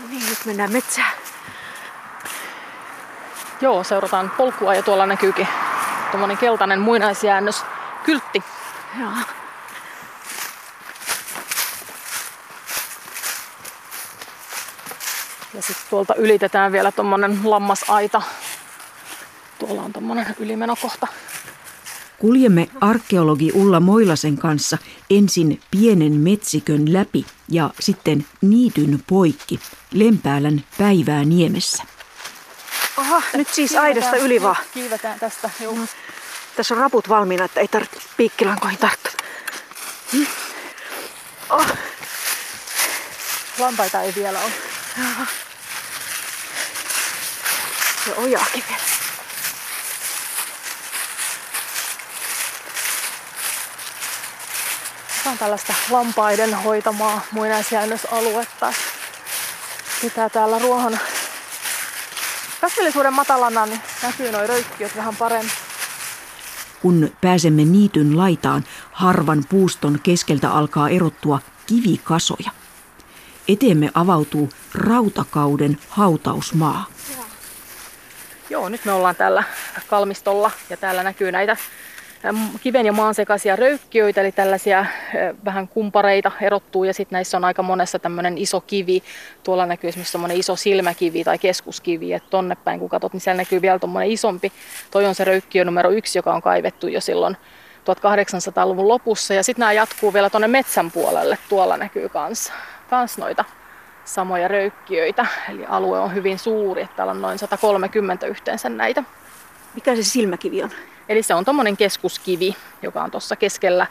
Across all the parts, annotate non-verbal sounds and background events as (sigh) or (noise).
No niin, nyt mennään metsään. Joo, seurataan polkua ja tuolla näkyykin tuommoinen keltainen muinaisjäännös kyltti. Joo. Ja sitten tuolta ylitetään vielä tuommoinen lammasaita. Tuolla on tuommoinen ylimenokohta. Kuljemme arkeologi Ulla Moilasen kanssa ensin pienen metsikön läpi ja sitten niityn poikki Lempäälän päivää niemessä. Oha, nyt siis aidasta yli vaan. Kiivetään tästä. Joo. Tässä on raput valmiina, että ei tarvitse piikkilankoihin tarttua. Hmm. Oh. Lampaita ei vielä ole. Se ojaakin vielä. Tämä on tällaista lampaiden hoitamaa muinaisjäännösaluetta. Pitää täällä ruohon kasvillisuuden matalana, niin näkyy noin röykkiöt vähän paremmin. Kun pääsemme niityn laitaan, harvan puuston keskeltä alkaa erottua kivikasoja. Eteemme avautuu rautakauden hautausmaa. Joo, nyt me ollaan täällä kalmistolla ja täällä näkyy näitä kiven ja maan sekaisia röykkiöitä, eli tällaisia vähän kumpareita erottuu ja sitten näissä on aika monessa tämmöinen iso kivi. Tuolla näkyy esimerkiksi semmoinen iso silmäkivi tai keskuskivi, että tonne päin kun katsot, niin siellä näkyy vielä tuommoinen isompi. Toi on se röykkiö numero yksi, joka on kaivettu jo silloin 1800-luvun lopussa ja sitten nämä jatkuu vielä tuonne metsän puolelle. Tuolla näkyy kans, kans noita samoja röykkiöitä, eli alue on hyvin suuri, että täällä on noin 130 yhteensä näitä. Mikä se silmäkivi on? Eli se on tuommoinen keskuskivi, joka on tuossa keskellä,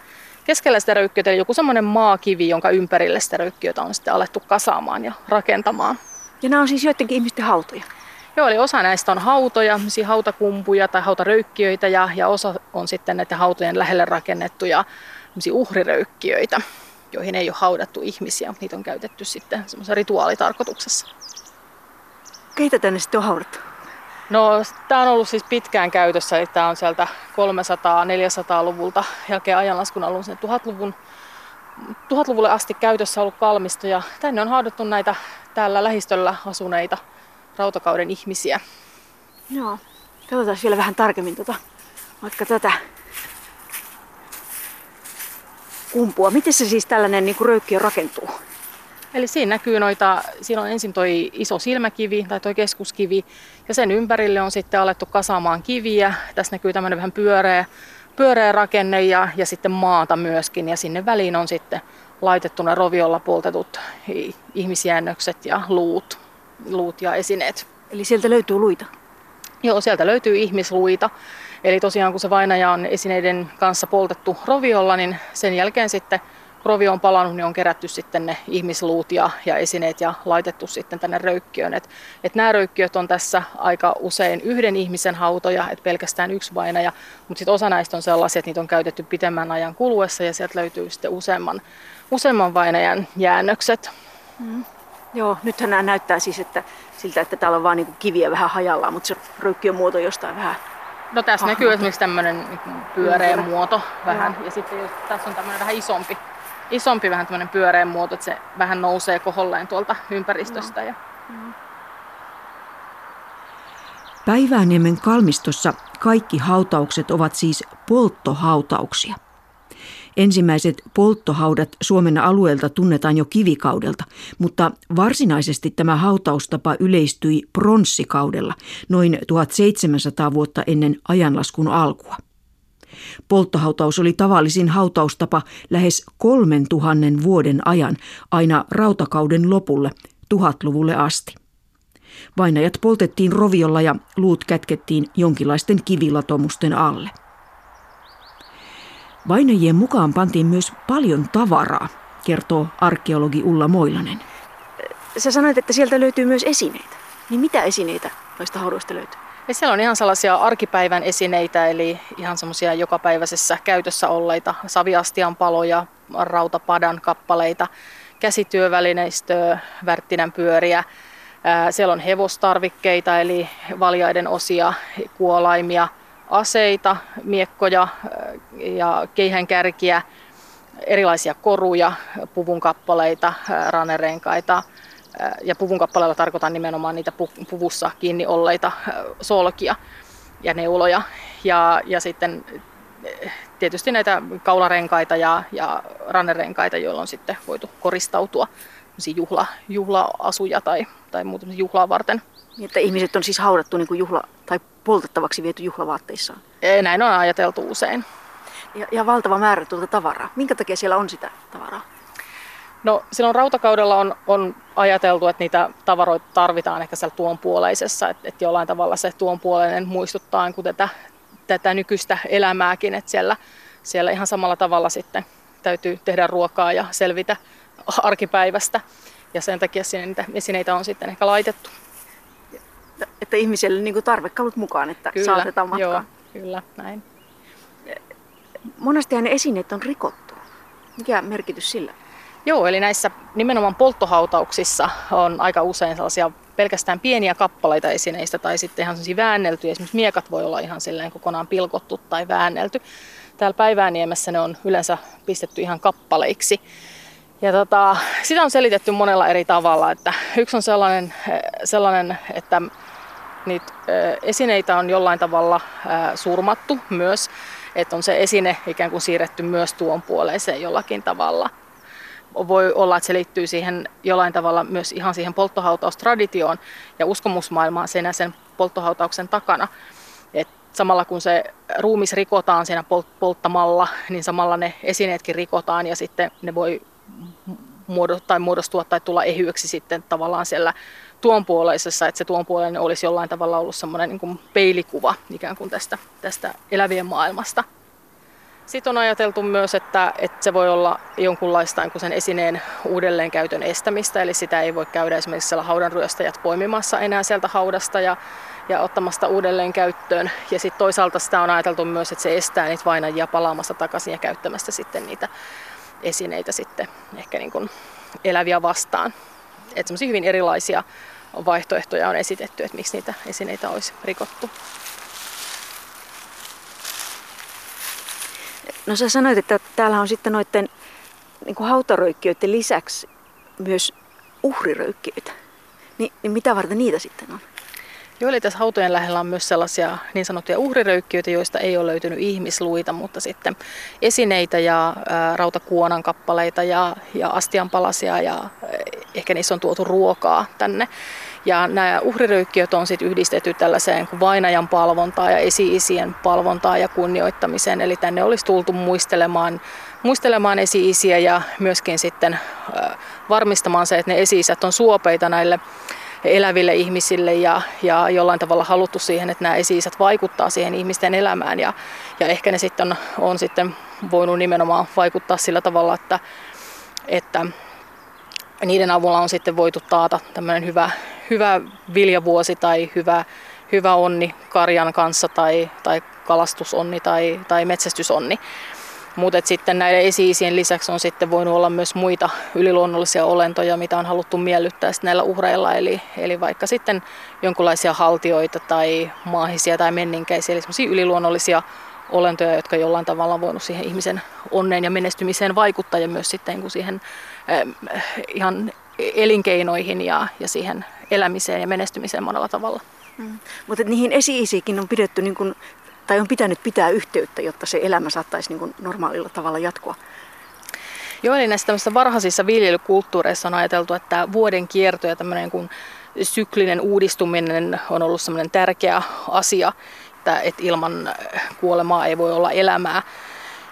keskellä sitä röykkiötä, eli joku semmoinen maakivi, jonka ympärille sitä röykkiötä on sitten alettu kasaamaan ja rakentamaan. Ja nämä on siis joidenkin ihmisten hautoja? Joo, eli osa näistä on hautoja, hautakumpuja tai hautaröykkiöitä ja, ja osa on sitten näiden hautojen lähelle rakennettuja uhriröykkiöitä, joihin ei ole haudattu ihmisiä, mutta niitä on käytetty sitten semmoisessa rituaalitarkoituksessa. Keitä tänne sitten on haudattu? No, tämä on ollut siis pitkään käytössä, eli tämä on sieltä 300-400-luvulta jälkeen ajanlaskun alun sen 1000-luvun 1000-luvulle asti käytössä ollut kalmisto ja tänne on haudattu näitä täällä lähistöllä asuneita rautakauden ihmisiä. Joo, katsotaan vielä vähän tarkemmin tota, vaikka tätä kumpua. Miten se siis tällainen niin röykkiö rakentuu? Eli siinä näkyy noita, siinä on ensin toi iso silmäkivi tai toi keskuskivi ja sen ympärille on sitten alettu kasaamaan kiviä. Tässä näkyy tämmöinen vähän pyöreä, pyöreä rakenne ja, ja sitten maata myöskin ja sinne väliin on sitten laitettu ne roviolla poltetut ihmisjäännökset ja luut, luut ja esineet. Eli sieltä löytyy luita? Joo, sieltä löytyy ihmisluita. Eli tosiaan kun se vainaja on esineiden kanssa poltettu roviolla, niin sen jälkeen sitten rovi on palannut, niin on kerätty sitten ne ihmisluut ja, ja esineet ja laitettu sitten tänne röykkiöön. Et, et nämä röykkiöt on tässä aika usein yhden ihmisen hautoja, että pelkästään yksi vainaja, mutta sitten osa näistä on sellaisia, että niitä on käytetty pitemmän ajan kuluessa ja sieltä löytyy sitten useamman, useamman vainajan jäännökset. Mm. Joo, nythän nämä näyttää siis että siltä, että täällä on vain niin kiviä vähän hajallaan, mutta se röykkiön muoto jostain vähän No tässä näkyy esimerkiksi tämmöinen niin pyöreä muoto vähän ja sitten jos, tässä on tämmöinen vähän isompi isompi vähän tämmöinen pyöreä muoto, että se vähän nousee koholleen tuolta ympäristöstä. Ja... Päivääniemen kalmistossa kaikki hautaukset ovat siis polttohautauksia. Ensimmäiset polttohaudat Suomen alueelta tunnetaan jo kivikaudelta, mutta varsinaisesti tämä hautaustapa yleistyi pronssikaudella noin 1700 vuotta ennen ajanlaskun alkua. Polttohautaus oli tavallisin hautaustapa lähes kolmen tuhannen vuoden ajan aina rautakauden lopulle, tuhatluvulle asti. Vainajat poltettiin roviolla ja luut kätkettiin jonkinlaisten kivilatomusten alle. Vainajien mukaan pantiin myös paljon tavaraa, kertoo arkeologi Ulla Moilanen. Sä sanoit, että sieltä löytyy myös esineitä. Niin mitä esineitä noista haudoista löytyy? Ja siellä on ihan sellaisia arkipäivän esineitä, eli ihan semmoisia jokapäiväisessä käytössä olleita saviastian paloja, rautapadan kappaleita, käsityövälineistöä, värttinän pyöriä. Siellä on hevostarvikkeita, eli valjaiden osia, kuolaimia, aseita, miekkoja ja keihänkärkiä, erilaisia koruja, puvun kappaleita, ranerenkaita, Ja puvun kappaleella tarkoitan nimenomaan niitä puvussa kiinni olleita solkia ja neuloja. Ja, ja sitten tietysti näitä kaularenkaita ja, ja rannerenkaita, joilla on sitten voitu koristautua juhla, juhla-asuja tai, tai muuta juhlaa varten. Niin, että ihmiset on siis haudattu niin kuin juhla, tai poltettavaksi viety juhlavaatteissaan? Näin on ajateltu usein. Ja, ja valtava määrä tuota tavaraa. Minkä takia siellä on sitä tavaraa? No silloin rautakaudella on, on ajateltu, että niitä tavaroita tarvitaan ehkä siellä tuonpuoleisessa, että, että jollain tavalla se tuonpuoleinen muistuttaa kuin tätä, tätä nykyistä elämääkin, että siellä, siellä ihan samalla tavalla sitten täytyy tehdä ruokaa ja selvitä arkipäivästä. Ja sen takia sinne niitä esineitä on sitten ehkä laitettu. Että ihmiselle niin tarvekalut mukaan, että kyllä, saatetaan matkaa. Joo, kyllä, näin. Monesti ne esineet on rikottu. Mikä merkitys sillä? Joo, eli näissä nimenomaan polttohautauksissa on aika usein sellaisia pelkästään pieniä kappaleita esineistä tai sitten ihan sellaisia väänneltyjä. Esimerkiksi miekat voi olla ihan silleen kokonaan pilkottu tai väännelty. Täällä Päiväniemessä ne on yleensä pistetty ihan kappaleiksi. Ja tota, sitä on selitetty monella eri tavalla. Että yksi on sellainen, sellainen että niitä esineitä on jollain tavalla surmattu myös, että on se esine ikään kuin siirretty myös tuon puoleeseen jollakin tavalla. Voi olla, että se liittyy siihen jollain tavalla myös ihan siihen polttohautaustraditioon ja uskomusmaailmaan sen sen polttohautauksen takana. Et samalla kun se ruumis rikotaan siinä polttamalla, niin samalla ne esineetkin rikotaan ja sitten ne voi tai muodostua tai tulla ehyeksi sitten tavallaan siellä tuonpuoleisessa, että se tuonpuoleinen olisi jollain tavalla ollut semmoinen niin peilikuva ikään kuin tästä, tästä elävien maailmasta. Sitten on ajateltu myös, että, että se voi olla jonkunlaista niin sen esineen uudelleenkäytön estämistä, eli sitä ei voi käydä esimerkiksi siellä haudanryöstäjät poimimassa enää sieltä haudasta ja, ja ottamasta uudelleen käyttöön. Ja sitten toisaalta sitä on ajateltu myös, että se estää niitä vainajia palaamasta takaisin ja käyttämästä sitten niitä esineitä sitten ehkä niin kuin eläviä vastaan. Että hyvin erilaisia vaihtoehtoja on esitetty, että miksi niitä esineitä olisi rikottu. No sä sanoit, että täällä on sitten noiden niin kuin hautaröykkiöiden lisäksi myös uhriröykkiöitä. Ni, niin mitä varten niitä sitten on? Joo, eli tässä hautojen lähellä on myös sellaisia niin sanottuja uhriröykkiöitä, joista ei ole löytynyt ihmisluita, mutta sitten esineitä ja ää, rautakuonan kappaleita ja, ja astianpalasia ja ää, ehkä niissä on tuotu ruokaa tänne. Ja nämä uhriröykkiöt on sitten yhdistetty tällaiseen vainajan palvontaa ja esi-isien palvontaa ja kunnioittamiseen. Eli tänne olisi tultu muistelemaan, muistelemaan esi-isiä ja myöskin sitten varmistamaan se, että ne esi on suopeita näille eläville ihmisille ja, ja jollain tavalla haluttu siihen, että nämä esi vaikuttaa siihen ihmisten elämään ja, ja ehkä ne sitten on, on sitten voinut nimenomaan vaikuttaa sillä tavalla, että, että niiden avulla on sitten voitu taata tämmöinen hyvä, hyvä viljavuosi tai hyvä, hyvä onni karjan kanssa tai, tai kalastusonni tai, tai metsästysonni. Mutta sitten näiden esi lisäksi on sitten voinut olla myös muita yliluonnollisia olentoja, mitä on haluttu miellyttää näillä uhreilla. Eli, eli vaikka sitten jonkinlaisia haltioita tai maahisia tai menninkäisiä, eli sellaisia yliluonnollisia olentoja, jotka jollain tavalla on voinut siihen ihmisen onneen ja menestymiseen vaikuttaa ja myös sitten siihen ihan elinkeinoihin ja, ja siihen elämiseen ja menestymiseen monella tavalla. Mm. Mutta niihin esi-isikin on pidetty niin kuin tai on pitänyt pitää yhteyttä, jotta se elämä saattaisi niin kuin normaalilla tavalla jatkua? Joo, eli näissä varhaisissa viljelykulttuureissa on ajateltu, että vuoden kierto ja tämmöinen kuin syklinen uudistuminen on ollut semmoinen tärkeä asia, että, että ilman kuolemaa ei voi olla elämää.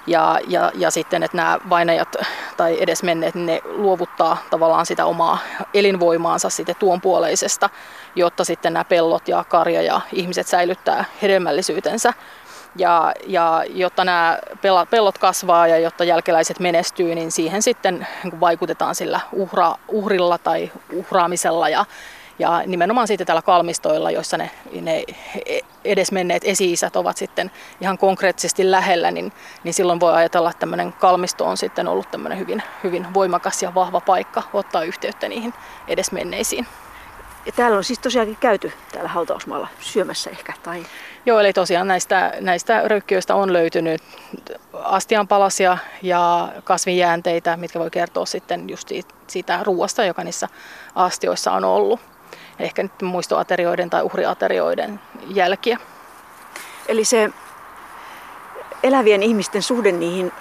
Ja, ja, ja sitten, että nämä vainajat tai edesmenneet, niin ne luovuttaa tavallaan sitä omaa elinvoimaansa sitten tuonpuoleisesta, jotta sitten nämä pellot ja karja ja ihmiset säilyttää hedelmällisyytensä. Ja, ja jotta nämä pellot kasvaa ja jotta jälkeläiset menestyy, niin siihen sitten vaikutetaan sillä uhra, uhrilla tai uhraamisella. Ja, ja nimenomaan sitten täällä kalmistoilla, joissa ne, ne edesmenneet esi-isät ovat sitten ihan konkreettisesti lähellä, niin, niin silloin voi ajatella, että tämmöinen kalmisto on sitten ollut tämmöinen hyvin, hyvin voimakas ja vahva paikka ottaa yhteyttä niihin edesmenneisiin. Ja täällä on siis tosiaankin käyty täällä hautausmaalla syömässä ehkä. Tai... Joo, eli tosiaan näistä, näistä röykkiöistä on löytynyt astianpalasia ja kasvijäänteitä, mitkä voi kertoa sitten just siitä ruoasta, joka niissä astioissa on ollut. Ehkä nyt muistoaterioiden tai uhriaterioiden jälkiä. Eli se elävien ihmisten suhde niihin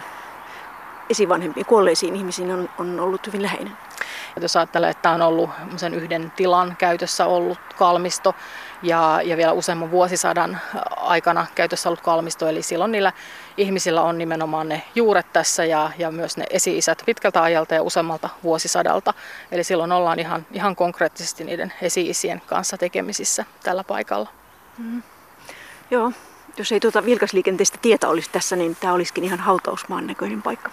esivanhempiin, kuolleisiin ihmisiin on, on ollut hyvin läheinen. Jos ajattelee, että on ollut sen yhden tilan käytössä ollut kalmisto ja, ja vielä useamman vuosisadan aikana käytössä ollut kalmisto, eli silloin niillä ihmisillä on nimenomaan ne juuret tässä ja, ja myös ne esi-isät pitkältä ajalta ja useammalta vuosisadalta. Eli silloin ollaan ihan, ihan konkreettisesti niiden esi-isien kanssa tekemisissä tällä paikalla. Mm. Joo, jos ei tuota vilkasliikenteistä tietä olisi tässä, niin tämä olisikin ihan hautausmaan näköinen paikka.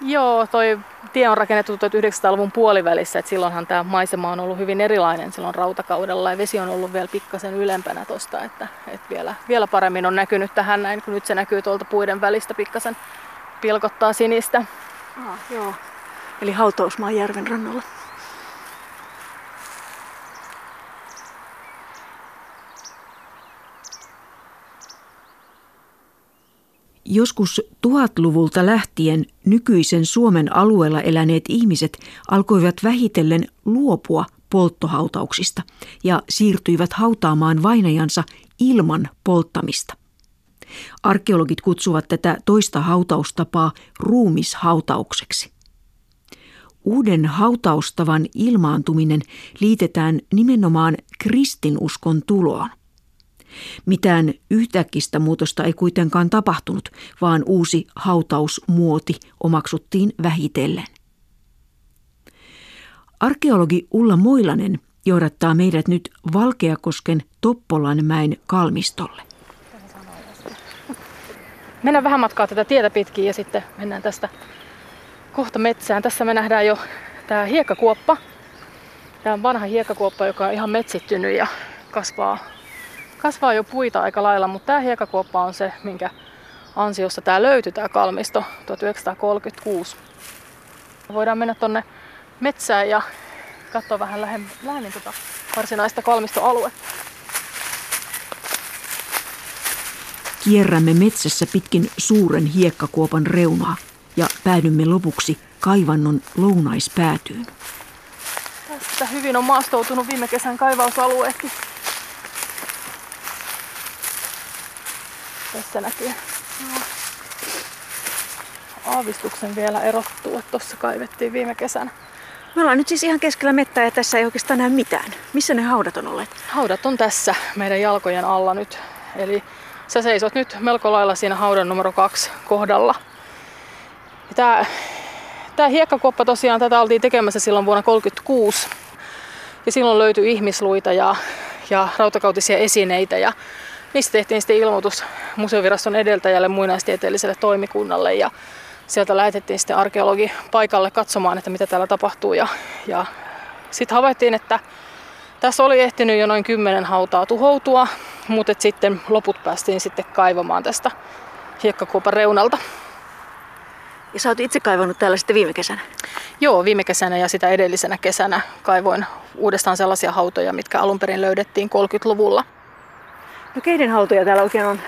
Joo, toi tie on rakennettu 1900-luvun puolivälissä, että silloinhan tämä maisema on ollut hyvin erilainen silloin rautakaudella ja vesi on ollut vielä pikkasen ylempänä tuosta, että, että vielä, vielä paremmin on näkynyt tähän näin, kun nyt se näkyy tuolta puiden välistä pikkasen pilkottaa sinistä. Ah, joo. Eli Hautausmaan järven rannalla. Joskus tuhatluvulta lähtien nykyisen Suomen alueella eläneet ihmiset alkoivat vähitellen luopua polttohautauksista ja siirtyivät hautaamaan vainajansa ilman polttamista. Arkeologit kutsuvat tätä toista hautaustapaa ruumishautaukseksi. Uuden hautaustavan ilmaantuminen liitetään nimenomaan kristinuskon tuloon. Mitään yhtäkistä muutosta ei kuitenkaan tapahtunut, vaan uusi hautausmuoti omaksuttiin vähitellen. Arkeologi Ulla Moilanen johdattaa meidät nyt Valkeakosken Toppolanmäen kalmistolle. Mennään vähän matkaa tätä tietä pitkin ja sitten mennään tästä kohta metsään. Tässä me nähdään jo tämä hiekkakuoppa. Tämä on vanha hiekkakuoppa, joka on ihan metsittynyt ja kasvaa kasvaa jo puita aika lailla, mutta tämä hiekakuoppa on se, minkä ansiosta tämä löytyi tämä kalmisto 1936. Voidaan mennä tonne metsään ja katsoa vähän lähemmin, lähemmin tuota varsinaista kalmistoaluetta. Kierrämme metsässä pitkin suuren hiekkakuopan reunaa ja päädymme lopuksi kaivannon lounaispäätyyn. Tästä hyvin on maastoutunut viime kesän kaivausalueetkin. Tässä näkyy. Aavistuksen vielä erottuu, että tuossa kaivettiin viime kesänä. Me ollaan nyt siis ihan keskellä mettää ja tässä ei oikeastaan näy mitään. Missä ne haudat on olleet? Haudat on tässä meidän jalkojen alla nyt. Eli sä seisot nyt melko lailla siinä haudan numero kaksi kohdalla. Tämä, tämä hiekkakuoppa tosiaan, tätä oltiin tekemässä silloin vuonna 1936. Ja silloin löytyi ihmisluita ja, ja rautakautisia esineitä. Ja Niistä tehtiin sitten ilmoitus museoviraston edeltäjälle muinaistieteelliselle toimikunnalle ja sieltä lähetettiin sitten arkeologi paikalle katsomaan, että mitä täällä tapahtuu. Ja, ja sitten havaittiin, että tässä oli ehtinyt jo noin kymmenen hautaa tuhoutua, mutta sitten loput päästiin sitten kaivamaan tästä hiekkakuopan reunalta. Ja sä oot itse kaivannut täällä sitten viime kesänä? Joo, viime kesänä ja sitä edellisenä kesänä kaivoin uudestaan sellaisia hautoja, mitkä alun perin löydettiin 30-luvulla. No keiden hautoja täällä oikein on?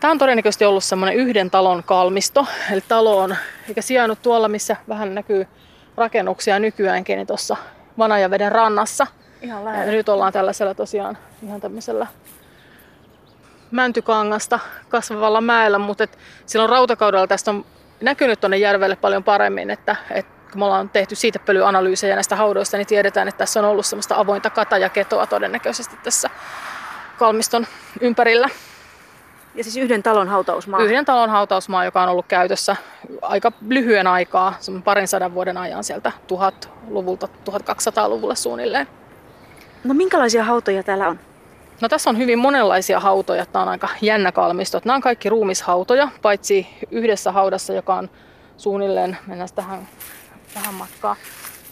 Tämä on todennäköisesti ollut semmoinen yhden talon kalmisto. Eli talo on eikä sijainnut tuolla, missä vähän näkyy rakennuksia nykyäänkin, niin tuossa Vanajaveden rannassa. Ihan Ja nyt ollaan tällaisella tosiaan ihan tämmöisellä mäntykangasta kasvavalla mäellä, mutta et silloin rautakaudella tästä on näkynyt tuonne järvelle paljon paremmin, että, että kun me ollaan tehty siitä pölyanalyysejä näistä haudoista, niin tiedetään, että tässä on ollut semmoista avointa katajaketoa todennäköisesti tässä kalmiston ympärillä. Ja siis yhden talon hautausmaa? Yhden talon hautausmaa, joka on ollut käytössä aika lyhyen aikaa, parin sadan vuoden ajan sieltä 1000-luvulta 1200-luvulle suunnilleen. No minkälaisia hautoja täällä on? No tässä on hyvin monenlaisia hautoja. Tämä on aika jännä kalmisto. Nämä on kaikki ruumishautoja, paitsi yhdessä haudassa, joka on suunnilleen, mennään tähän vähän matkaa.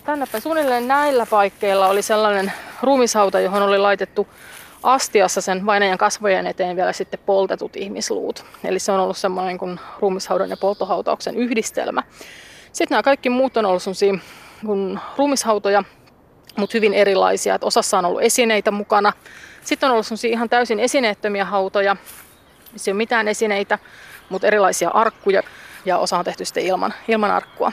Tännepä suunnilleen näillä paikkeilla oli sellainen ruumishauta, johon oli laitettu astiassa sen vainajan kasvojen eteen vielä sitten poltetut ihmisluut. Eli se on ollut semmoinen kuin ruumishaudan ja polttohautauksen yhdistelmä. Sitten nämä kaikki muut on ollut sellaisia kuin ruumishautoja, mutta hyvin erilaisia. Et osassa on ollut esineitä mukana. Sitten on ollut ihan täysin esineettömiä hautoja, missä ei ole mitään esineitä, mutta erilaisia arkkuja ja osa on tehty sitten ilman, ilman arkkua.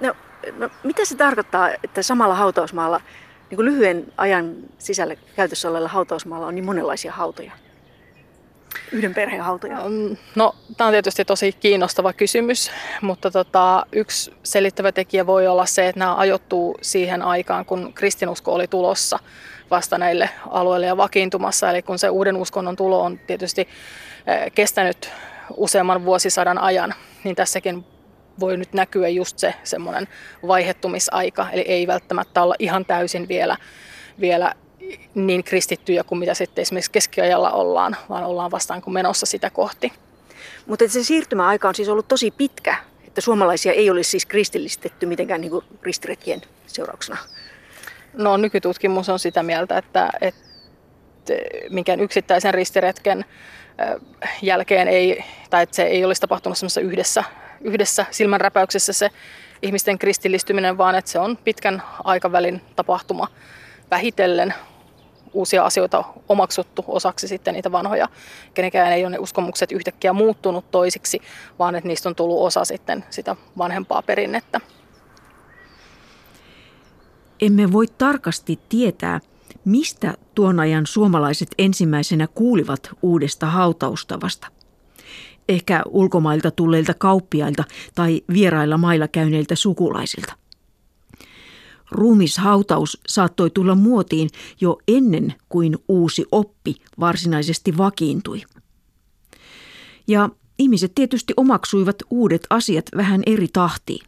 No, no, mitä se tarkoittaa, että samalla hautausmaalla, niin kuin lyhyen ajan sisällä käytössä olevalla hautausmaalla on niin monenlaisia hautoja? Yhden perheen hautoja? Mm, no, tämä on tietysti tosi kiinnostava kysymys, mutta tota, yksi selittävä tekijä voi olla se, että nämä ajoittuu siihen aikaan, kun kristinusko oli tulossa vasta näille alueille ja vakiintumassa. Eli kun se uuden uskonnon tulo on tietysti eh, kestänyt useamman vuosisadan ajan, niin tässäkin voi nyt näkyä just se semmoinen vaihettumisaika, eli ei välttämättä olla ihan täysin vielä, vielä niin kristittyjä kuin mitä sitten esimerkiksi keskiajalla ollaan, vaan ollaan vastaan kuin menossa sitä kohti. Mutta se siirtymäaika on siis ollut tosi pitkä, että suomalaisia ei olisi siis kristillistetty mitenkään niin ristiretkien seurauksena. No nykytutkimus on sitä mieltä, että, että minkään yksittäisen ristiretken jälkeen ei, tai että se ei olisi tapahtunut yhdessä, yhdessä silmänräpäyksessä se ihmisten kristillistyminen, vaan että se on pitkän aikavälin tapahtuma vähitellen uusia asioita omaksuttu osaksi sitten niitä vanhoja. Kenenkään ei ole ne uskomukset yhtäkkiä muuttunut toisiksi, vaan että niistä on tullut osa sitten sitä vanhempaa perinnettä. Emme voi tarkasti tietää, mistä tuon ajan suomalaiset ensimmäisenä kuulivat uudesta hautaustavasta. Ehkä ulkomailta tulleilta kauppiailta tai vierailla mailla käyneiltä sukulaisilta. Ruumishautaus saattoi tulla muotiin jo ennen kuin uusi oppi varsinaisesti vakiintui. Ja ihmiset tietysti omaksuivat uudet asiat vähän eri tahtiin.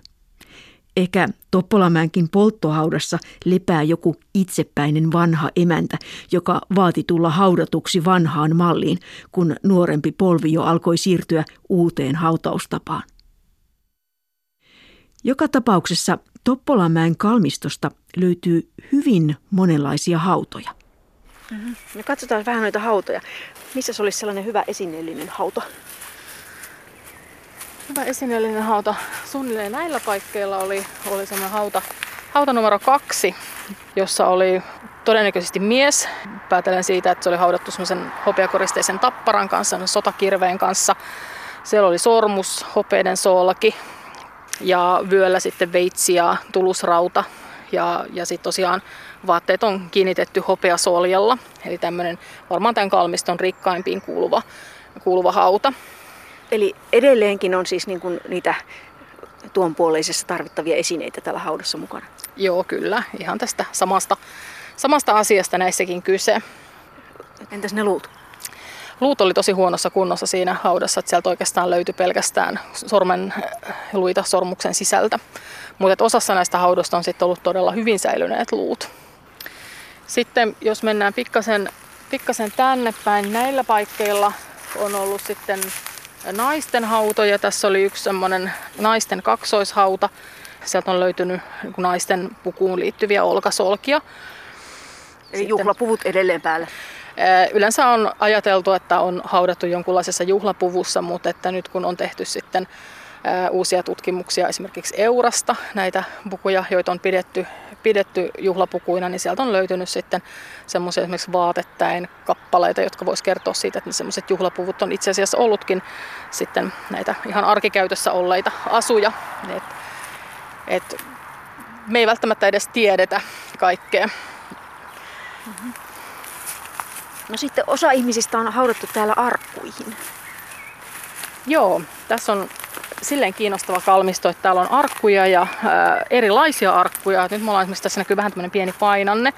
Ehkä Toppolamäenkin polttohaudassa lepää joku itsepäinen vanha emäntä, joka vaati tulla haudatuksi vanhaan malliin, kun nuorempi polvi jo alkoi siirtyä uuteen hautaustapaan. Joka tapauksessa Toppolamäen kalmistosta löytyy hyvin monenlaisia hautoja. No katsotaan vähän noita hautoja. Missä se olisi sellainen hyvä esineellinen hauta? Hyvä esineellinen hauta. Suunnilleen näillä paikkeilla oli, oli sellainen hauta, hauta numero kaksi, jossa oli todennäköisesti mies. Päätelen siitä, että se oli haudattu semmoisen hopeakoristeisen tapparan kanssa, sotakirveen kanssa. Siellä oli sormus, hopeiden soolaki, ja vyöllä sitten veitsi ja tulusrauta. Ja, ja sitten tosiaan vaatteet on kiinnitetty hopeasoljalla, eli tämmöinen varmaan tämän kalmiston rikkaimpiin kuuluva, kuuluva hauta. Eli edelleenkin on siis niin kuin niitä tuon puoleisessa tarvittavia esineitä tällä haudassa mukana? Joo, kyllä. Ihan tästä samasta, samasta asiasta näissäkin kyse. Entäs ne luut? luut oli tosi huonossa kunnossa siinä haudassa, että sieltä oikeastaan löytyi pelkästään sormen luita sormuksen sisältä. Mutta osassa näistä haudosta on sitten ollut todella hyvin säilyneet luut. Sitten jos mennään pikkasen, pikkasen tänne päin, näillä paikkeilla on ollut sitten naisten hautoja. Tässä oli yksi semmoinen naisten kaksoishauta. Sieltä on löytynyt niin naisten pukuun liittyviä olkasolkia. Eli juhlapuvut edelleen päällä. Yleensä on ajateltu, että on haudattu jonkunlaisessa juhlapuvussa, mutta että nyt kun on tehty sitten uusia tutkimuksia esimerkiksi Eurasta, näitä pukuja, joita on pidetty, pidetty juhlapukuina, niin sieltä on löytynyt sitten semmoisia esimerkiksi vaatettäen kappaleita, jotka voisi kertoa siitä, että semmoiset juhlapuvut on itse asiassa ollutkin sitten näitä ihan arkikäytössä olleita asuja. Et, et me ei välttämättä edes tiedetä kaikkea. No sitten osa ihmisistä on haudattu täällä arkkuihin. Joo, tässä on silleen kiinnostava kalmisto, että täällä on arkkuja ja ää, erilaisia arkkuja. Nyt me ollaan esimerkiksi tässä näkyy vähän tämmöinen pieni painanne,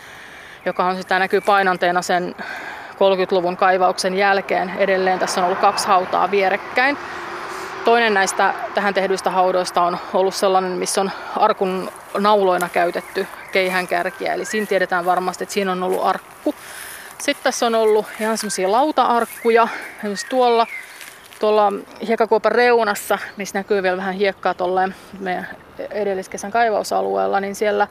joka on sitä näkyy painanteena sen 30-luvun kaivauksen jälkeen. Edelleen tässä on ollut kaksi hautaa vierekkäin. Toinen näistä tähän tehdyistä haudoista on ollut sellainen, missä on arkun nauloina käytetty keihänkärkiä. Eli siinä tiedetään varmasti, että siinä on ollut arkku. Sitten tässä on ollut ihan semmoisia lauta-arkkuja, esimerkiksi tuolla, tuolla hiekakuopan reunassa, missä näkyy vielä vähän hiekkaa tolleen meidän edelliskesän kaivausalueella, niin siellä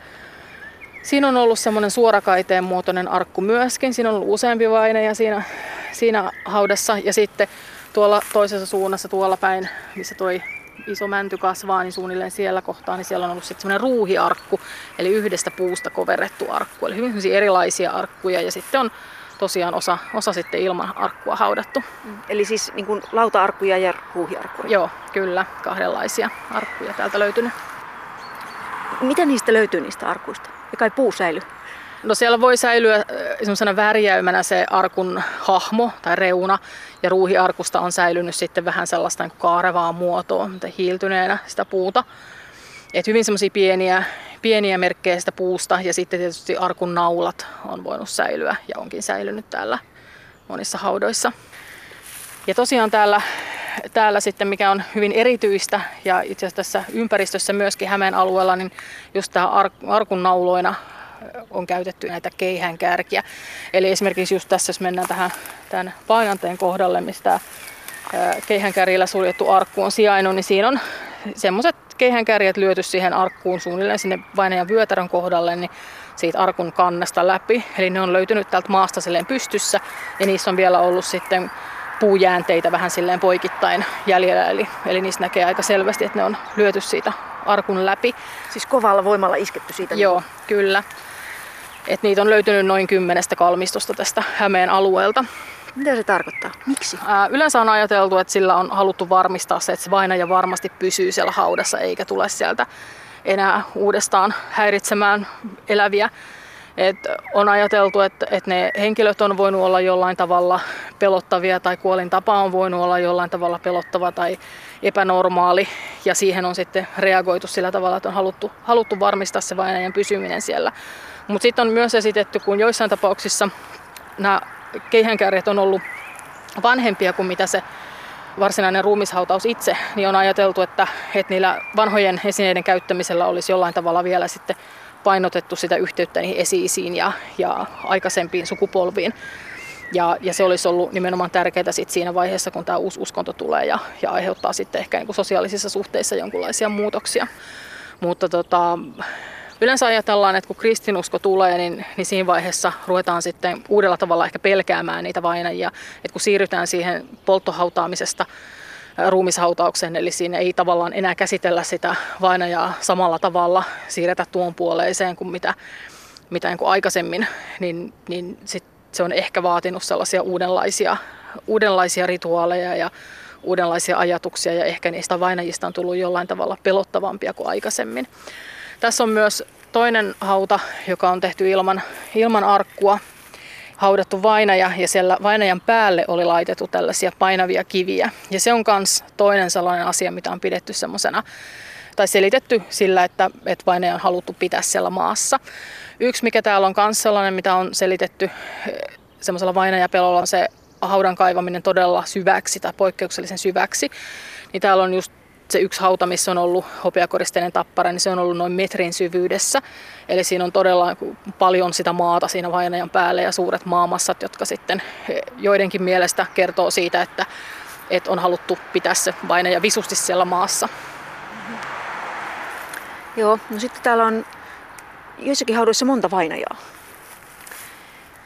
Siinä on ollut semmoinen suorakaiteen muotoinen arkku myöskin. Siinä on ollut useampi ja siinä, siinä haudassa. Ja sitten tuolla toisessa suunnassa tuolla päin, missä toi iso mänty kasvaa, niin suunnilleen siellä kohtaa, niin siellä on ollut sitten semmoinen ruuhiarkku, eli yhdestä puusta koverrettu arkku. Eli hyvin erilaisia arkkuja ja sitten on tosiaan osa, osa sitten ilman arkkua haudattu. Eli siis niin kuin lauta-arkkuja ja ruuhiarkkuja? Joo, kyllä. Kahdenlaisia arkkuja täältä löytynyt. Mitä niistä löytyy niistä arkuista? Ja kai puu säilyy? No siellä voi säilyä semmoisena värjäymänä se arkun hahmo tai reuna, ja ruuhiarkusta on säilynyt sitten vähän sellaista niin kaarevaa muotoa, hiiltyneenä sitä puuta. Et hyvin semmoisia pieniä, pieniä merkkejä sitä puusta, ja sitten tietysti arkun naulat on voinut säilyä ja onkin säilynyt täällä monissa haudoissa. Ja tosiaan täällä, täällä sitten, mikä on hyvin erityistä ja itse asiassa tässä ympäristössä myöskin Hämeen alueella, niin just tämä arkun nauloina on käytetty näitä keihänkärkiä. Eli esimerkiksi just tässä, jos mennään tähän tämän painanteen kohdalle, mistä keihänkärjillä suljettu arkku on sijainnut, niin siinä on semmoiset keihänkärjet lyöty siihen arkkuun suunnilleen sinne vainajan vyötärön kohdalle, niin siitä arkun kannesta läpi. Eli ne on löytynyt täältä maasta silleen pystyssä ja niissä on vielä ollut sitten puujäänteitä vähän silleen poikittain jäljellä. Eli, eli niistä näkee aika selvästi, että ne on lyöty siitä arkun läpi. Siis kovalla voimalla isketty siitä? Joo, niin. kyllä. Et niitä on löytynyt noin kymmenestä kalmistosta tästä Hämeen alueelta. Mitä se tarkoittaa? Miksi? Ää, yleensä on ajateltu, että sillä on haluttu varmistaa se, että se vainaja varmasti pysyy siellä haudassa eikä tule sieltä enää uudestaan häiritsemään eläviä. Et on ajateltu, että, että ne henkilöt on voinut olla jollain tavalla pelottavia tai kuolintapa on voinut olla jollain tavalla pelottava tai epänormaali ja siihen on sitten reagoitu sillä tavalla, että on haluttu, haluttu varmistaa se vainajan pysyminen siellä. Mutta sitten on myös esitetty, kun joissain tapauksissa nämä keihänkärjet on ollut vanhempia kuin mitä se varsinainen ruumishautaus itse, niin on ajateltu, että, että niillä vanhojen esineiden käyttämisellä olisi jollain tavalla vielä sitten painotettu sitä yhteyttä niihin esiisiin ja, ja aikaisempiin sukupolviin. Ja, ja se olisi ollut nimenomaan tärkeää sit siinä vaiheessa, kun tämä uusi uskonto tulee ja, ja aiheuttaa sitten ehkä niin sosiaalisissa suhteissa jonkinlaisia muutoksia. Mutta tota, yleensä ajatellaan, että kun kristinusko tulee, niin, niin siinä vaiheessa ruvetaan sitten uudella tavalla ehkä pelkäämään niitä vainajia. Että kun siirrytään siihen polttohautaamisesta ruumishautaukseen, eli siinä ei tavallaan enää käsitellä sitä vainajaa samalla tavalla, siirretä tuon puoleiseen kuin mitä, mitä niin kuin aikaisemmin, niin, niin sit se on ehkä vaatinut sellaisia uudenlaisia, uudenlaisia rituaaleja ja uudenlaisia ajatuksia ja ehkä niistä vainajista on tullut jollain tavalla pelottavampia kuin aikaisemmin. Tässä on myös toinen hauta, joka on tehty ilman, ilman arkkua, haudattu vainaja ja siellä vainajan päälle oli laitettu tällaisia painavia kiviä. Ja se on myös toinen sellainen asia, mitä on pidetty semmoisena tai selitetty sillä, että, että vainaja on haluttu pitää siellä maassa. Yksi, mikä täällä on myös sellainen, mitä on selitetty eh, semmoisella vainajapelolla, on se haudan kaivaminen todella syväksi tai poikkeuksellisen syväksi. Niin täällä on just se yksi hauta, missä on ollut hopeakoristeinen tappara, niin se on ollut noin metrin syvyydessä. Eli siinä on todella paljon sitä maata siinä vainajan päälle ja suuret maamassat, jotka sitten eh, joidenkin mielestä kertoo siitä, että, että on haluttu pitää se vainaja visusti siellä maassa. Joo, no sitten täällä on joissakin haudoissa monta vainajaa.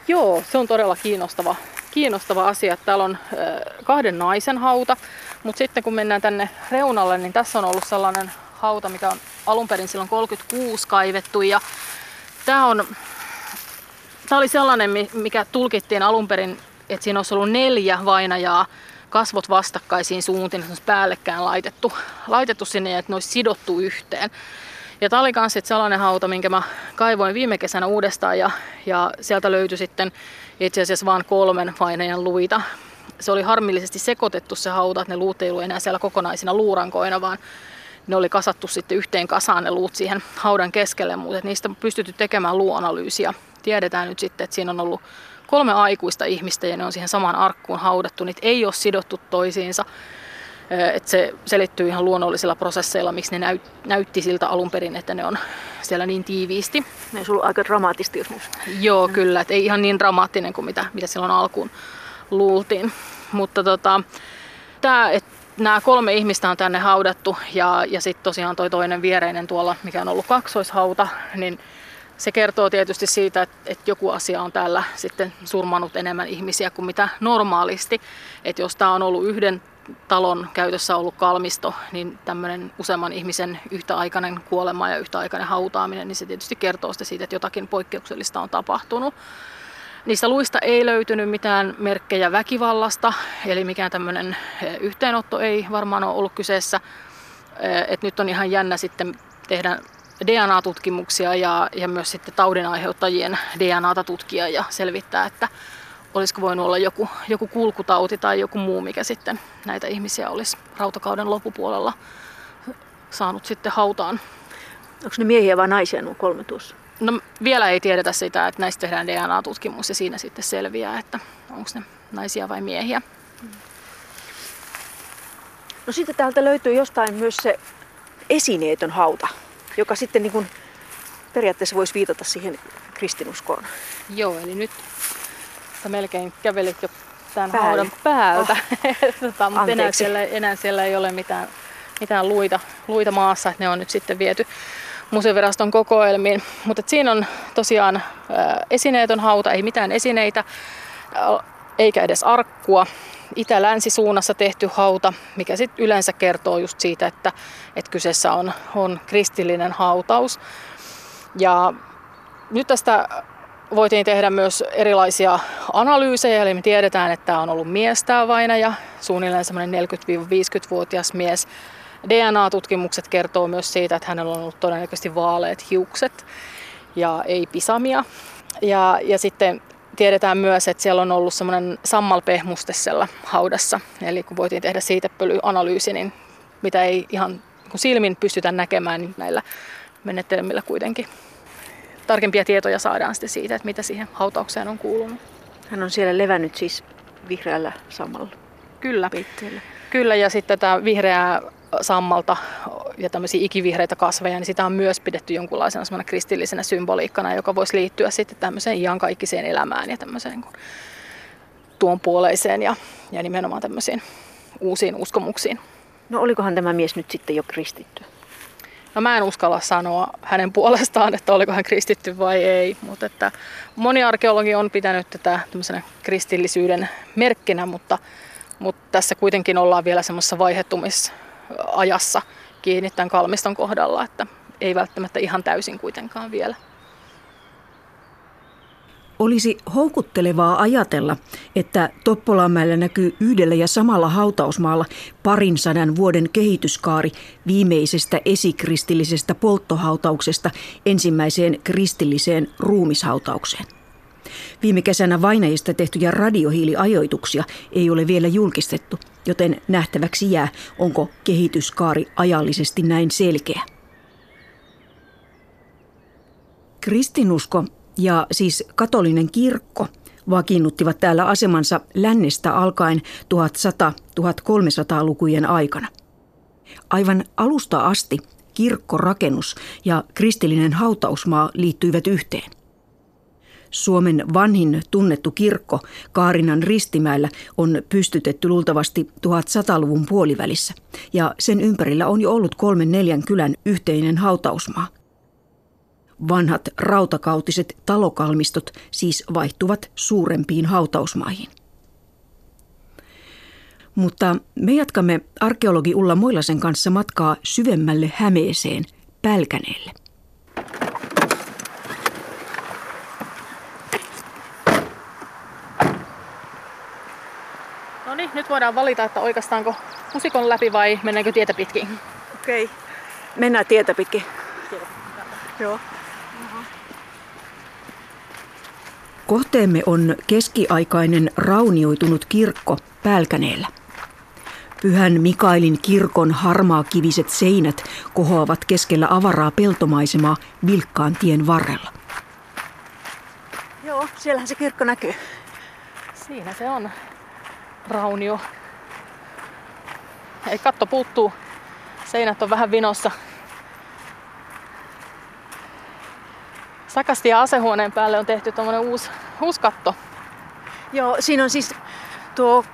Joo, se on todella kiinnostava, kiinnostava asia. Täällä on kahden naisen hauta, mutta sitten kun mennään tänne reunalle, niin tässä on ollut sellainen hauta, mikä on alun perin silloin 36 kaivettu. Ja tämä, on, tämä oli sellainen, mikä tulkittiin alun perin, että siinä olisi ollut neljä vainajaa kasvot vastakkaisiin suuntiin, päällekkäin laitettu, laitettu sinne ja että ne olisi sidottu yhteen. Ja tämä oli myös sellainen hauta, minkä mä kaivoin viime kesänä uudestaan ja, ja sieltä löytyi sitten itse asiassa vain kolmen vainajan luita. Se oli harmillisesti sekoitettu se hauta, että ne luut ei ollut enää siellä kokonaisina luurankoina, vaan ne oli kasattu sitten yhteen kasaan ne luut siihen haudan keskelle, mutta niistä on pystytty tekemään luuanalyysiä. Tiedetään nyt sitten, että siinä on ollut kolme aikuista ihmistä ja ne on siihen samaan arkkuun haudattu. Niitä ei ole sidottu toisiinsa. Että se selittyy ihan luonnollisilla prosesseilla, miksi ne näytti siltä alun perin, että ne on siellä niin tiiviisti. Ne on ollut aika dramaattisesti joskus. Joo, mm. kyllä. Että ei ihan niin dramaattinen kuin mitä, mitä silloin alkuun luultiin. Mutta tota, tämä, että nämä kolme ihmistä on tänne haudattu ja, ja sitten tosiaan toi toinen viereinen tuolla, mikä on ollut kaksoishauta, niin se kertoo tietysti siitä, että, että joku asia on täällä sitten surmannut enemmän ihmisiä kuin mitä normaalisti. Että jos tämä on ollut yhden talon käytössä ollut kalmisto, niin tämmöinen useamman ihmisen yhtäaikainen kuolema ja yhtäaikainen hautaaminen, niin se tietysti kertoo siitä, että jotakin poikkeuksellista on tapahtunut. Niistä luista ei löytynyt mitään merkkejä väkivallasta, eli mikään tämmöinen eh, yhteenotto ei varmaan ole ollut kyseessä. Eh, et nyt on ihan jännä sitten tehdä DNA-tutkimuksia ja, ja myös sitten taudin aiheuttajien DNAta tutkia ja selvittää, että olisiko voinut olla joku, joku kulkutauti tai joku muu, mikä sitten näitä ihmisiä olisi rautakauden loppupuolella saanut sitten hautaan. Onko ne miehiä vai naisia nuo kolme tuossa? No vielä ei tiedetä sitä, että näistä tehdään DNA-tutkimus ja siinä sitten selviää, että onko ne naisia vai miehiä. No sitten täältä löytyy jostain myös se esineetön hauta, joka sitten niin kuin periaatteessa voisi viitata siihen kristinuskoon. Joo, eli nyt sä melkein kävelit jo tämän Päälle. haudan päältä, Oh. (laughs) tota, mutta enää siellä, enää siellä ei ole mitään, mitään luita, luita maassa, että ne on nyt sitten viety museoviraston kokoelmiin. Mutta siinä on tosiaan esineetön hauta, ei mitään esineitä, eikä edes arkkua. Itä-länsi-suunnassa tehty hauta, mikä sitten yleensä kertoo just siitä, että, että kyseessä on, on kristillinen hautaus. Ja nyt tästä voitiin tehdä myös erilaisia analyysejä, eli me tiedetään, että tämä on ollut mies tämä vainaja, suunnilleen semmoinen 40-50-vuotias mies. DNA-tutkimukset kertoo myös siitä, että hänellä on ollut todennäköisesti vaaleat hiukset ja ei pisamia. Ja, ja sitten tiedetään myös, että siellä on ollut semmoinen sammalpehmuste siellä haudassa. Eli kun voitiin tehdä siitepölyanalyysi, niin mitä ei ihan kun silmin pystytä näkemään, niin näillä menetelmillä kuitenkin tarkempia tietoja saadaan sitten siitä, että mitä siihen hautaukseen on kuulunut. Hän on siellä levännyt siis vihreällä samalla Kyllä, peitteellä. kyllä ja sitten tätä vihreää sammalta ja tämmöisiä ikivihreitä kasveja, niin sitä on myös pidetty jonkunlaisena kristillisenä symboliikkana, joka voisi liittyä sitten tämmöiseen iankaikkiseen elämään ja tämmöiseen niin tuon puoleiseen ja, ja nimenomaan tämmöisiin uusiin uskomuksiin. No olikohan tämä mies nyt sitten jo kristitty? No mä en uskalla sanoa hänen puolestaan, että oliko hän kristitty vai ei, mutta että moni arkeologi on pitänyt tätä tämmöisenä kristillisyyden merkkinä, mutta, mutta tässä kuitenkin ollaan vielä semmoisessa vaihettumisajassa kiinni tämän kalmiston kohdalla, että ei välttämättä ihan täysin kuitenkaan vielä. Olisi houkuttelevaa ajatella, että Toppolamäellä näkyy yhdellä ja samalla hautausmaalla parin sadan vuoden kehityskaari viimeisestä esikristillisestä polttohautauksesta ensimmäiseen kristilliseen ruumishautaukseen. Viime kesänä vainajista tehtyjä radiohiiliajoituksia ei ole vielä julkistettu, joten nähtäväksi jää, onko kehityskaari ajallisesti näin selkeä. Kristinusko ja siis katolinen kirkko vakiinnuttivat täällä asemansa lännestä alkaen 1100-1300-lukujen aikana. Aivan alusta asti kirkkorakennus ja kristillinen hautausmaa liittyivät yhteen. Suomen vanhin tunnettu kirkko Kaarinan ristimäellä on pystytetty luultavasti 1100-luvun puolivälissä ja sen ympärillä on jo ollut kolmen neljän kylän yhteinen hautausmaa. Vanhat rautakautiset talokalmistot siis vaihtuvat suurempiin hautausmaihin. Mutta me jatkamme arkeologi Ulla Moilasen kanssa matkaa syvemmälle Hämeeseen, Pälkäneelle. Nyt voidaan valita, että oikeastaanko musikon läpi vai mennäänkö tietä pitkin. Okei. Okay. Mennään tietä pitkin. Joo. Kohteemme on keskiaikainen raunioitunut kirkko Pälkäneellä. Pyhän Mikaelin kirkon harmaakiviset seinät kohoavat keskellä avaraa peltomaisemaa vilkkaan tien varrella. Joo, siellähän se kirkko näkyy. Siinä se on. Raunio. Ei katto puuttuu. Seinät on vähän vinossa. Sakasti ja asehuoneen päälle on tehty tuommoinen uusi, uusi katto. Joo, siinä on siis tuo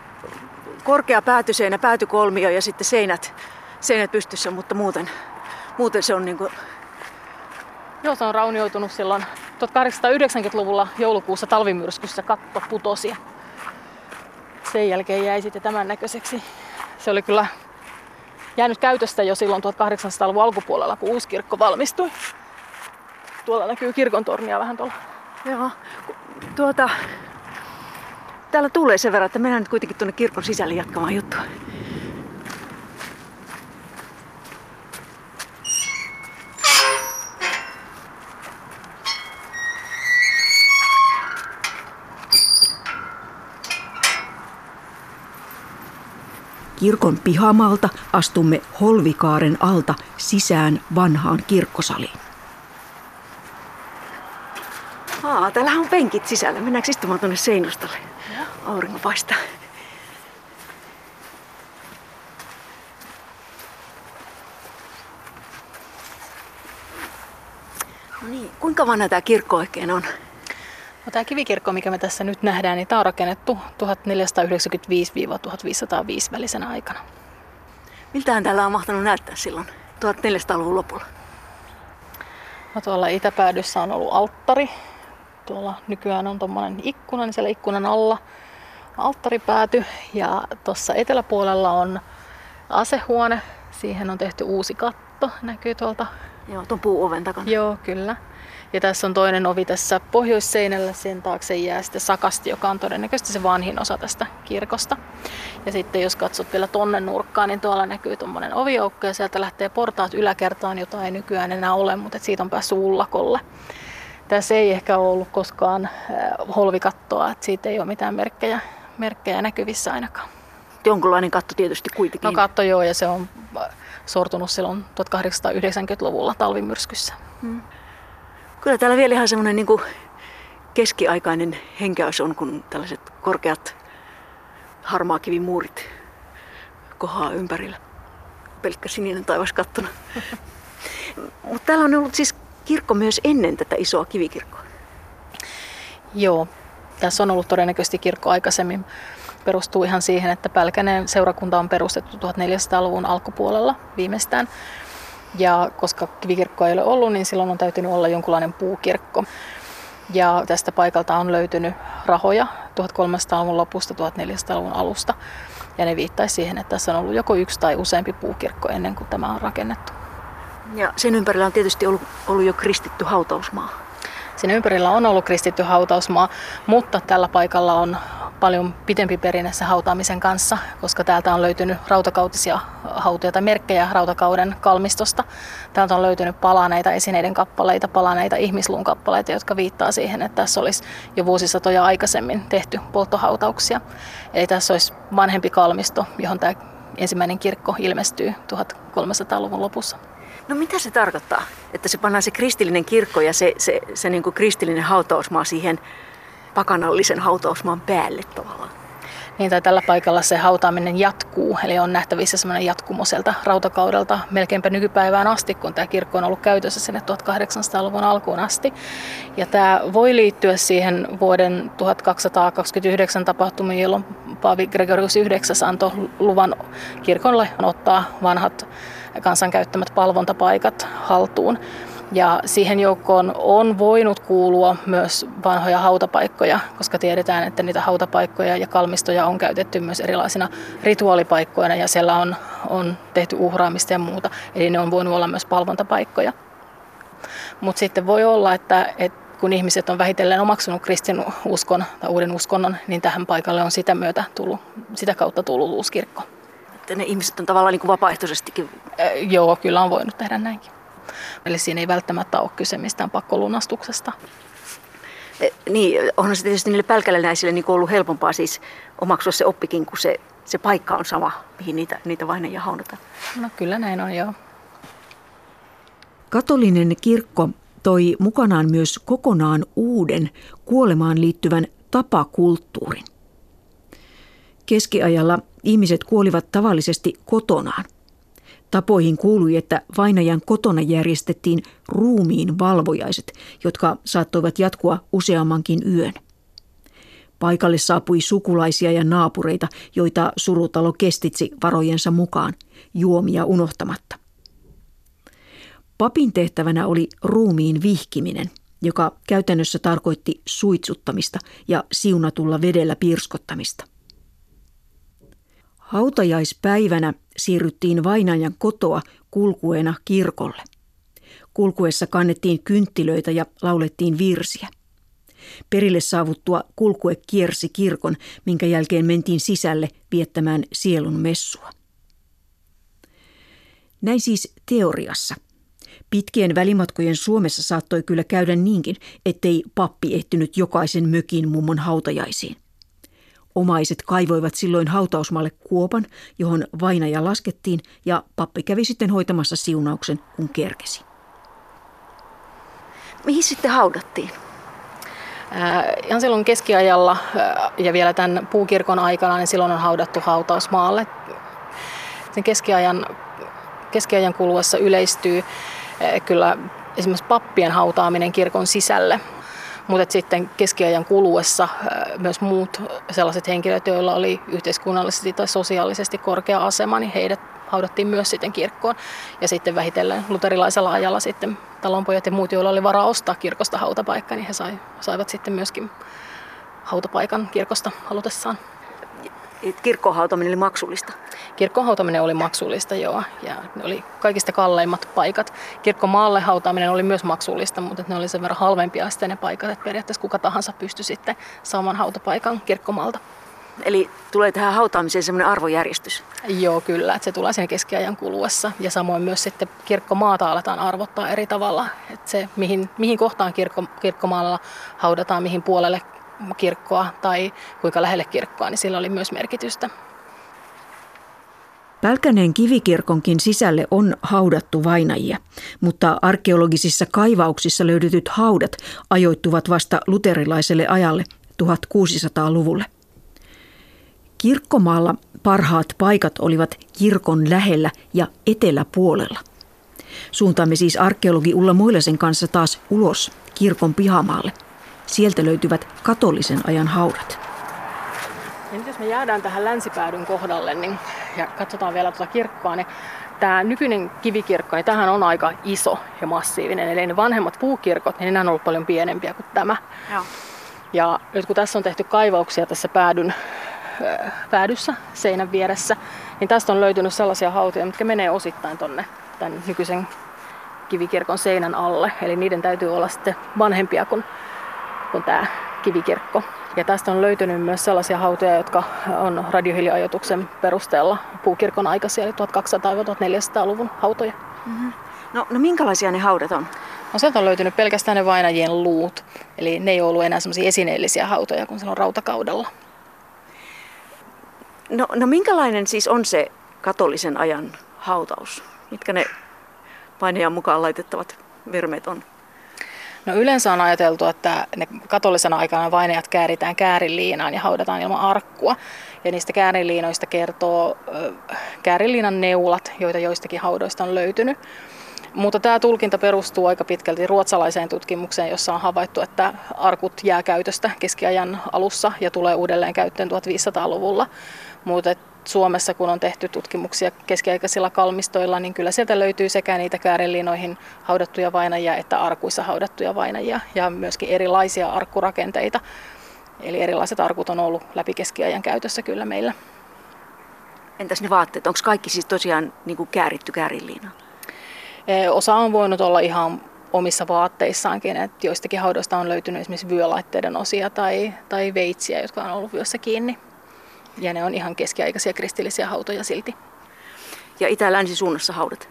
korkea päätyseinä, päätykolmio ja sitten seinät, seinät pystyssä, mutta muuten, muuten se on niin kuin, Joo, se on raunioitunut silloin 1890-luvulla joulukuussa talvimyrskyssä katto putosi. Sen jälkeen jäi sitten tämän näköiseksi Se oli kyllä jäänyt käytöstä jo silloin 1800-luvun alkupuolella, kun uusi kirkko valmistui. Tuolla näkyy kirkon tornia vähän tuolla. Joo. Tuota, täällä tulee sen verran, että mennään nyt kuitenkin tuonne kirkon sisälle jatkamaan juttua. Kirkon pihamalta astumme Holvikaaren alta sisään vanhaan kirkkosaliin. Aa, täällä on penkit sisällä. Mennäänkö istumaan tuonne seinustalle? Aurinko paistaa. No niin, kuinka vanha tämä kirkko oikein on? No, tämä kivikirkko, mikä me tässä nyt nähdään, niin tämä on rakennettu 1495-1505 välisenä aikana. Miltähän täällä on mahtanut näyttää silloin 1400-luvun lopulla? No, tuolla itäpäädyssä on ollut alttari. Tuolla nykyään on tuommoinen ikkuna, niin siellä ikkunan alla alttaripääty. Ja tuossa eteläpuolella on asehuone. Siihen on tehty uusi katto, näkyy tuolta. Joo, tuon puuoven takana. Joo, kyllä. Ja tässä on toinen ovi tässä pohjoisseinällä, sen taakse jää sitten sakasti, joka on todennäköisesti se vanhin osa tästä kirkosta. Ja sitten jos katsot vielä tonne nurkkaan, niin tuolla näkyy tuommoinen ovioukko ja sieltä lähtee portaat yläkertaan, jota ei nykyään enää ole, mutta siitä on päässyt ullakolle. Tässä ei ehkä ole ollut koskaan holvikattoa, että siitä ei ole mitään merkkejä, merkkejä näkyvissä ainakaan. Jonkunlainen katto tietysti kuitenkin. No katto joo, ja se on sortunut silloin 1890-luvulla talvimyrskyssä. Hmm. Kyllä täällä vielä ihan semmoinen niin keskiaikainen henkäys on, kun tällaiset korkeat harmaakivimuurit kohaa ympärillä. Pelkkä sininen taivas kattona. (laughs) Mutta täällä on ollut siis kirkko myös ennen tätä isoa kivikirkkoa. Joo, tässä on ollut todennäköisesti kirkko aikaisemmin. Perustuu ihan siihen, että Pälkäneen seurakunta on perustettu 1400-luvun alkupuolella viimeistään. Ja koska kivikirkkoa ei ole ollut, niin silloin on täytynyt olla jonkunlainen puukirkko. Ja tästä paikalta on löytynyt rahoja 1300-luvun lopusta 1400-luvun alusta. Ja ne viittaisi siihen, että tässä on ollut joko yksi tai useampi puukirkko ennen kuin tämä on rakennettu. Ja sen ympärillä on tietysti ollut, ollut jo kristitty hautausmaa. Sen ympärillä on ollut kristitty hautausmaa, mutta tällä paikalla on paljon pitempi perinne sen hautaamisen kanssa, koska täältä on löytynyt rautakautisia hautoja tai merkkejä rautakauden kalmistosta. Täältä on löytynyt palaneita esineiden kappaleita, palaneita ihmisluun kappaleita, jotka viittaa siihen, että tässä olisi jo vuosisatoja aikaisemmin tehty polttohautauksia. Eli tässä olisi vanhempi kalmisto, johon tämä ensimmäinen kirkko ilmestyy 1300-luvun lopussa. No mitä se tarkoittaa, että se pannaan se kristillinen kirkko ja se, se, se niin kuin kristillinen hautausmaa siihen pakanallisen hautausmaan päälle tavallaan? Niin, tai tällä paikalla se hautaaminen jatkuu, eli on nähtävissä semmoinen jatkumo sieltä rautakaudelta melkeinpä nykypäivään asti, kun tämä kirkko on ollut käytössä sinne 1800-luvun alkuun asti. Ja tämä voi liittyä siihen vuoden 1229 tapahtumiin, jolloin Paavi Gregorius IX antoi luvan kirkolle ottaa vanhat kansan käyttämät palvontapaikat haltuun. Ja siihen joukkoon on voinut kuulua myös vanhoja hautapaikkoja, koska tiedetään, että niitä hautapaikkoja ja kalmistoja on käytetty myös erilaisina rituaalipaikkoina ja siellä on, on tehty uhraamista ja muuta. Eli ne on voinut olla myös palvontapaikkoja. Mutta sitten voi olla, että, että kun ihmiset on vähitellen omaksunut kristinuskon tai uuden uskonnon, niin tähän paikalle on sitä myötä tullut, sitä kautta tullut uusi kirkko. Että ne ihmiset on tavallaan niin kuin vapaaehtoisestikin? Äh, joo, kyllä on voinut tehdä näinkin. Eli siinä ei välttämättä ole kyse mistään pakkolunastuksesta. E, niin, onhan se tietysti niille pälkäläisille niin ollut helpompaa siis omaksua se oppikin, kun se, se paikka on sama, mihin niitä, niitä vain ja haudataan. No kyllä näin on, joo. Katolinen kirkko toi mukanaan myös kokonaan uuden kuolemaan liittyvän tapakulttuurin. Keskiajalla ihmiset kuolivat tavallisesti kotonaan. Tapoihin kuului, että vainajan kotona järjestettiin ruumiin valvojaiset, jotka saattoivat jatkua useammankin yön. Paikalle saapui sukulaisia ja naapureita, joita surutalo kestitsi varojensa mukaan, juomia unohtamatta. Papin tehtävänä oli ruumiin vihkiminen, joka käytännössä tarkoitti suitsuttamista ja siunatulla vedellä pirskottamista. Hautajaispäivänä siirryttiin vainajan kotoa kulkueena kirkolle. Kulkuessa kannettiin kynttilöitä ja laulettiin virsiä. Perille saavuttua kulkue kiersi kirkon, minkä jälkeen mentiin sisälle viettämään sielun messua. Näin siis teoriassa. Pitkien välimatkojen Suomessa saattoi kyllä käydä niinkin, ettei pappi ehtinyt jokaisen mökin mummon hautajaisiin. Omaiset kaivoivat silloin hautausmaalle kuopan, johon vainaja laskettiin, ja pappi kävi sitten hoitamassa siunauksen, kun kerkesi. Mihin sitten haudattiin? ihan silloin keskiajalla ja vielä tämän puukirkon aikana, niin silloin on haudattu hautausmaalle. Sen keskiajan, keskiajan kuluessa yleistyy kyllä esimerkiksi pappien hautaaminen kirkon sisälle. Mutta sitten keskiajan kuluessa myös muut sellaiset henkilöt, joilla oli yhteiskunnallisesti tai sosiaalisesti korkea asema, niin heidät haudattiin myös sitten kirkkoon. Ja sitten vähitellen luterilaisella ajalla sitten talonpojat ja muut, joilla oli varaa ostaa kirkosta hautapaikka, niin he sai, saivat sitten myöskin hautapaikan kirkosta halutessaan. Kirkkohautaminen oli maksullista? Kirkkohautaminen oli maksullista, joo. Ja ne oli kaikista kalleimmat paikat. Kirkkomaalle hautaaminen oli myös maksullista, mutta ne oli sen verran halvempia sitten ne paikat, että periaatteessa kuka tahansa pystyi sitten saamaan hautapaikan kirkkomaalta. Eli tulee tähän hautaamiseen semmoinen arvojärjestys? Joo, kyllä. Että se tulee sen keskiajan kuluessa. Ja samoin myös sitten kirkkomaata aletaan arvottaa eri tavalla. Että se, mihin, mihin kohtaan kirkko, kirkkomaalla haudataan, mihin puolelle kirkkoa tai kuinka lähelle kirkkoa, niin sillä oli myös merkitystä. Pälkäneen kivikirkonkin sisälle on haudattu vainajia, mutta arkeologisissa kaivauksissa löydetyt haudat ajoittuvat vasta luterilaiselle ajalle 1600-luvulle. Kirkkomaalla parhaat paikat olivat kirkon lähellä ja eteläpuolella. Suuntaamme siis arkeologi Ulla Moilasen kanssa taas ulos kirkon pihamaalle. Sieltä löytyvät katolisen ajan haudat. Ja nyt jos me jäädään tähän länsipäädyn kohdalle niin, ja katsotaan vielä tuota kirkkoa, niin tämä nykyinen kivikirkko, niin tämähän on aika iso ja massiivinen. Eli ne vanhemmat puukirkot, niin nämä on ollut paljon pienempiä kuin tämä. Joo. Ja nyt kun tässä on tehty kaivauksia tässä päädyn päädyssä seinän vieressä, niin tästä on löytynyt sellaisia hautoja, mitkä menee osittain tonne tämän nykyisen kivikirkon seinän alle. Eli niiden täytyy olla sitten vanhempia kuin, kuin tämä kivikirkko. Ja tästä on löytynyt myös sellaisia hautoja, jotka on radiohiliajoituksen perusteella puukirkon aikaisia, eli 1200-1400-luvun hautoja. Mm-hmm. No, no minkälaisia ne haudat on? No sieltä on löytynyt pelkästään ne vainajien luut. Eli ne ei ollut enää semmoisia esineellisiä hautoja kuin silloin rautakaudella. No, no minkälainen siis on se katolisen ajan hautaus? Mitkä ne painajan mukaan laitettavat vermeet on? No yleensä on ajateltu, että ne katolisena aikana vainajat kääritään kääriliinaan ja haudataan ilman arkkua. Ja niistä kääriliinoista kertoo kääriliinan neulat, joita joistakin haudoista on löytynyt. Mutta tämä tulkinta perustuu aika pitkälti ruotsalaiseen tutkimukseen, jossa on havaittu, että arkut jää käytöstä keskiajan alussa ja tulee uudelleen käyttöön 1500-luvulla. Mutta Suomessa, kun on tehty tutkimuksia keskiaikaisilla kalmistoilla, niin kyllä sieltä löytyy sekä niitä käärelinoihin haudattuja vainajia että arkuissa haudattuja vainajia ja myöskin erilaisia arkkurakenteita. Eli erilaiset arkut on ollut läpi keskiajan käytössä kyllä meillä. Entäs ne vaatteet? Onko kaikki siis tosiaan niin kuin kääritty käärinliina? Osa on voinut olla ihan omissa vaatteissaankin, että joistakin haudoista on löytynyt esimerkiksi vyölaitteiden osia tai, tai veitsiä, jotka on ollut vyössä kiinni. Ja ne on ihan keskiaikaisia kristillisiä hautoja silti. Ja itä-länsi suunnassa haudat?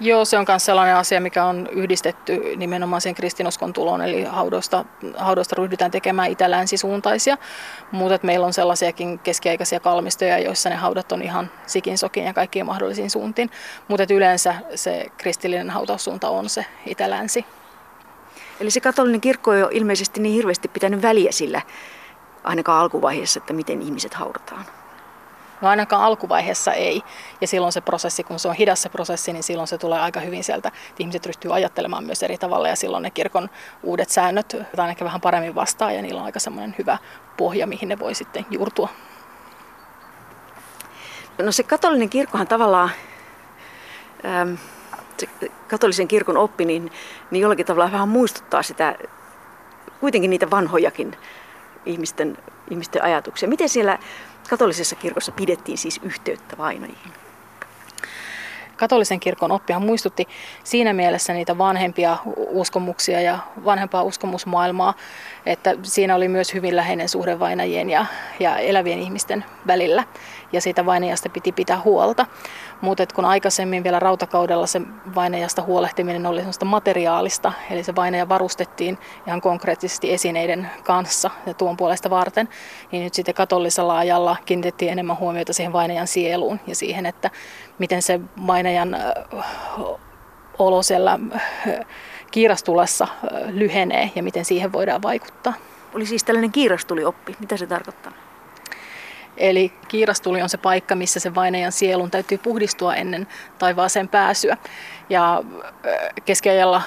Joo, se on myös sellainen asia, mikä on yhdistetty nimenomaan sen kristinuskon tuloon, eli haudoista, haudoista ryhdytään tekemään itä-länsisuuntaisia, mutta meillä on sellaisiakin keskiaikaisia kalmistoja, joissa ne haudat on ihan sikin sokin ja kaikkiin mahdollisiin suuntiin, mutta yleensä se kristillinen hautaussuunta on se itä-länsi. Eli se katolinen kirkko ei ole ilmeisesti niin hirveästi pitänyt väliä sillä ainakaan alkuvaiheessa, että miten ihmiset haudataan? No ainakaan alkuvaiheessa ei. Ja silloin se prosessi, kun se on hidas se prosessi, niin silloin se tulee aika hyvin sieltä, että ihmiset ryhtyy ajattelemaan myös eri tavalla ja silloin ne kirkon uudet säännöt ehkä vähän paremmin vastaan ja niillä on aika semmoinen hyvä pohja, mihin ne voi sitten juurtua. No se katolinen kirkkohan tavallaan, ähm, se katolisen kirkon oppi, niin, niin jollakin tavalla vähän muistuttaa sitä, kuitenkin niitä vanhojakin ihmisten, ihmisten ajatuksia. Miten siellä katolisessa kirkossa pidettiin siis yhteyttä vainajiin? katolisen kirkon oppihan muistutti siinä mielessä niitä vanhempia uskomuksia ja vanhempaa uskomusmaailmaa, että siinä oli myös hyvin läheinen suhde vainajien ja, ja elävien ihmisten välillä ja siitä vainajasta piti pitää huolta. Mutta kun aikaisemmin vielä rautakaudella se vainajasta huolehtiminen oli sellaista materiaalista, eli se vainaja varustettiin ihan konkreettisesti esineiden kanssa ja tuon puolesta varten, niin nyt sitten katolisella ajalla kiinnitettiin enemmän huomiota siihen vainajan sieluun ja siihen, että miten se vainajan olo siellä kiirastulessa lyhenee ja miten siihen voidaan vaikuttaa. Oli siis tällainen kiirastulioppi. Mitä se tarkoittaa? Eli kiirastuli on se paikka, missä se vainajan sielun täytyy puhdistua ennen taivaaseen pääsyä. Ja keskiajalla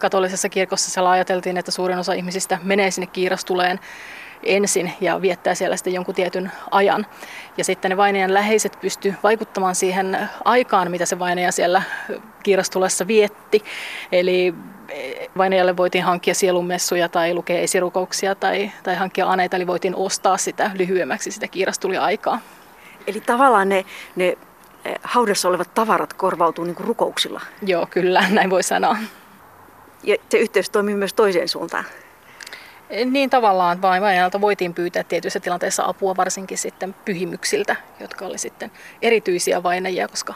katolisessa kirkossa siellä ajateltiin, että suurin osa ihmisistä menee sinne kiirastuleen ensin ja viettää siellä sitten jonkun tietyn ajan. Ja sitten ne vainajan läheiset pysty vaikuttamaan siihen aikaan, mitä se vainaja siellä kiirastulessa vietti. Eli vainajalle voitiin hankkia sielunmessuja tai lukea esirukouksia tai, tai hankkia aneita, eli voitiin ostaa sitä lyhyemmäksi sitä kiirastuliaikaa. Eli tavallaan ne, ne eh, haudassa olevat tavarat korvautuu niin rukouksilla? Joo, kyllä, (laughs) näin voi sanoa. Ja se yhteys toimii myös toiseen suuntaan? Niin tavallaan vain vainajalta voitiin pyytää tietyissä tilanteissa apua varsinkin sitten pyhimyksiltä, jotka oli sitten erityisiä vainajia, koska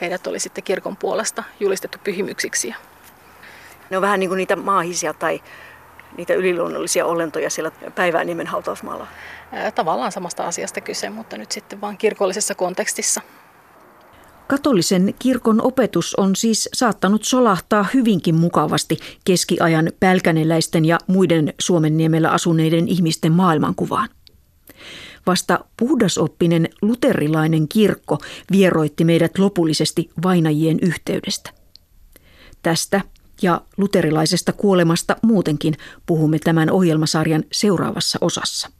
heidät oli sitten kirkon puolesta julistettu pyhimyksiksi. Ne on vähän niin kuin niitä maahisia tai niitä yliluonnollisia olentoja siellä Päivääniemen hautausmaalla. Tavallaan samasta asiasta kyse, mutta nyt sitten vain kirkollisessa kontekstissa. Katolisen kirkon opetus on siis saattanut solahtaa hyvinkin mukavasti keskiajan pälkäneläisten ja muiden Suomenniemellä asuneiden ihmisten maailmankuvaan. Vasta puhdasoppinen luterilainen kirkko vieroitti meidät lopullisesti vainajien yhteydestä. Tästä ja luterilaisesta kuolemasta muutenkin puhumme tämän ohjelmasarjan seuraavassa osassa.